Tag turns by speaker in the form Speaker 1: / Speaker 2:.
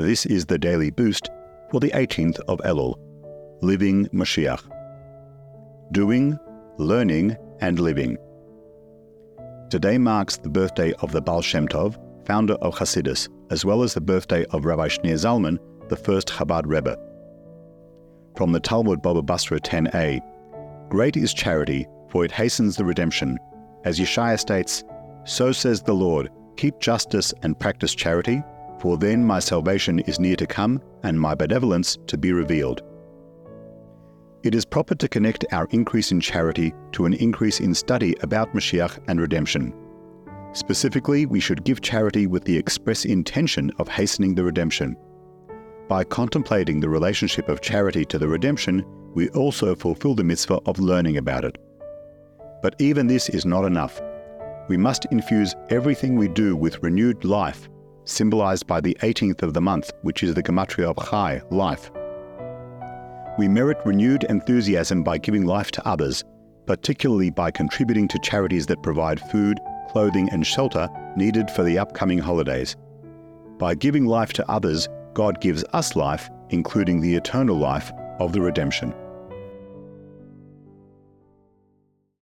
Speaker 1: this is the daily boost for the 18th of Elul, Living Mashiach. Doing, learning, and living. Today marks the birthday of the Baal Shem Tov, founder of Hasidus, as well as the birthday of Rabbi Shneur Zalman, the first Chabad Rebbe. From the Talmud Baba Basra 10a Great is charity, for it hastens the redemption. As Yeshaya states, So says the Lord, keep justice and practice charity, for then my salvation is near to come, and my benevolence to be revealed. It is proper to connect our increase in charity to an increase in study about Mashiach and redemption. Specifically, we should give charity with the express intention of hastening the redemption. By contemplating the relationship of charity to the redemption, we also fulfill the mitzvah of learning about it. But even this is not enough. We must infuse everything we do with renewed life, symbolized by the 18th of the month, which is the gematria of Chai, life. We merit renewed enthusiasm by giving life to others, particularly by contributing to charities that provide food, clothing, and shelter needed for the upcoming holidays. By giving life to others, God gives us life, including the eternal life of the redemption.